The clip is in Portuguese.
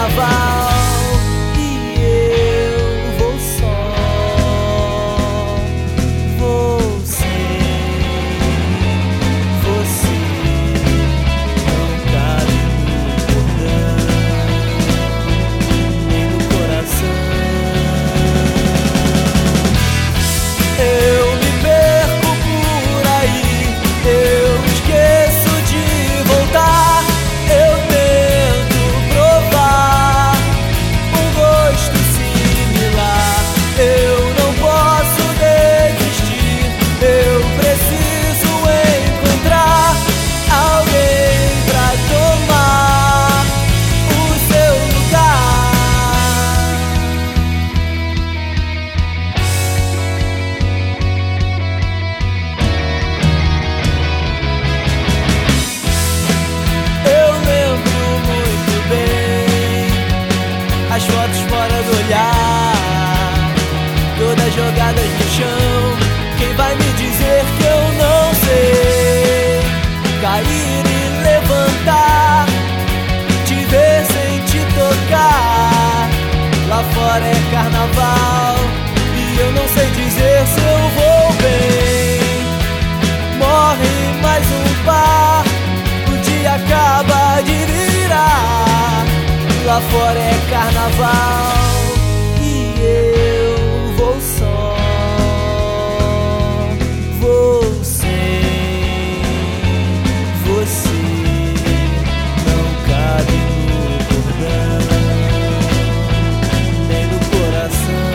carnaval. as fotos fora do olhar, todas jogadas no chão. lá fora é carnaval e eu vou só, vou sem você. Não cabe no cordão nem no coração.